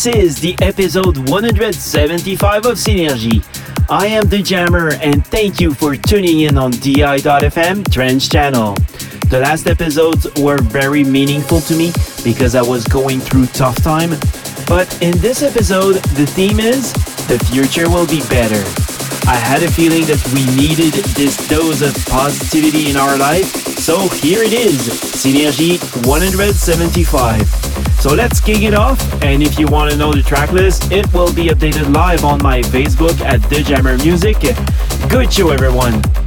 This is the episode 175 of Synergy. I am the Jammer, and thank you for tuning in on DI.FM Trance Channel. The last episodes were very meaningful to me because I was going through tough time. But in this episode, the theme is the future will be better. I had a feeling that we needed this dose of positivity in our life, so here it is, Synergy 175. So let's kick it off, and if you want to know the track list, it will be updated live on my Facebook at The Music. Good show, everyone!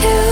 to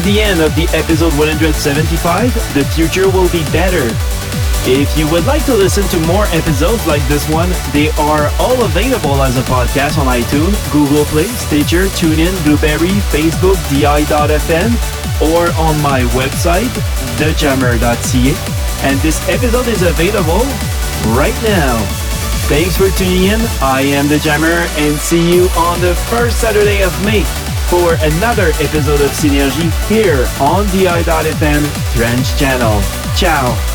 is the end of the episode 175. The future will be better. If you would like to listen to more episodes like this one, they are all available as a podcast on iTunes, Google Play, Stitcher, TuneIn, Blubrry, Facebook, DI.FM, or on my website, thejammer.ca. And this episode is available right now. Thanks for tuning in. I am The Jammer and see you on the first Saturday of May for another episode of Synergy here on DI.FM Trance Channel. Ciao.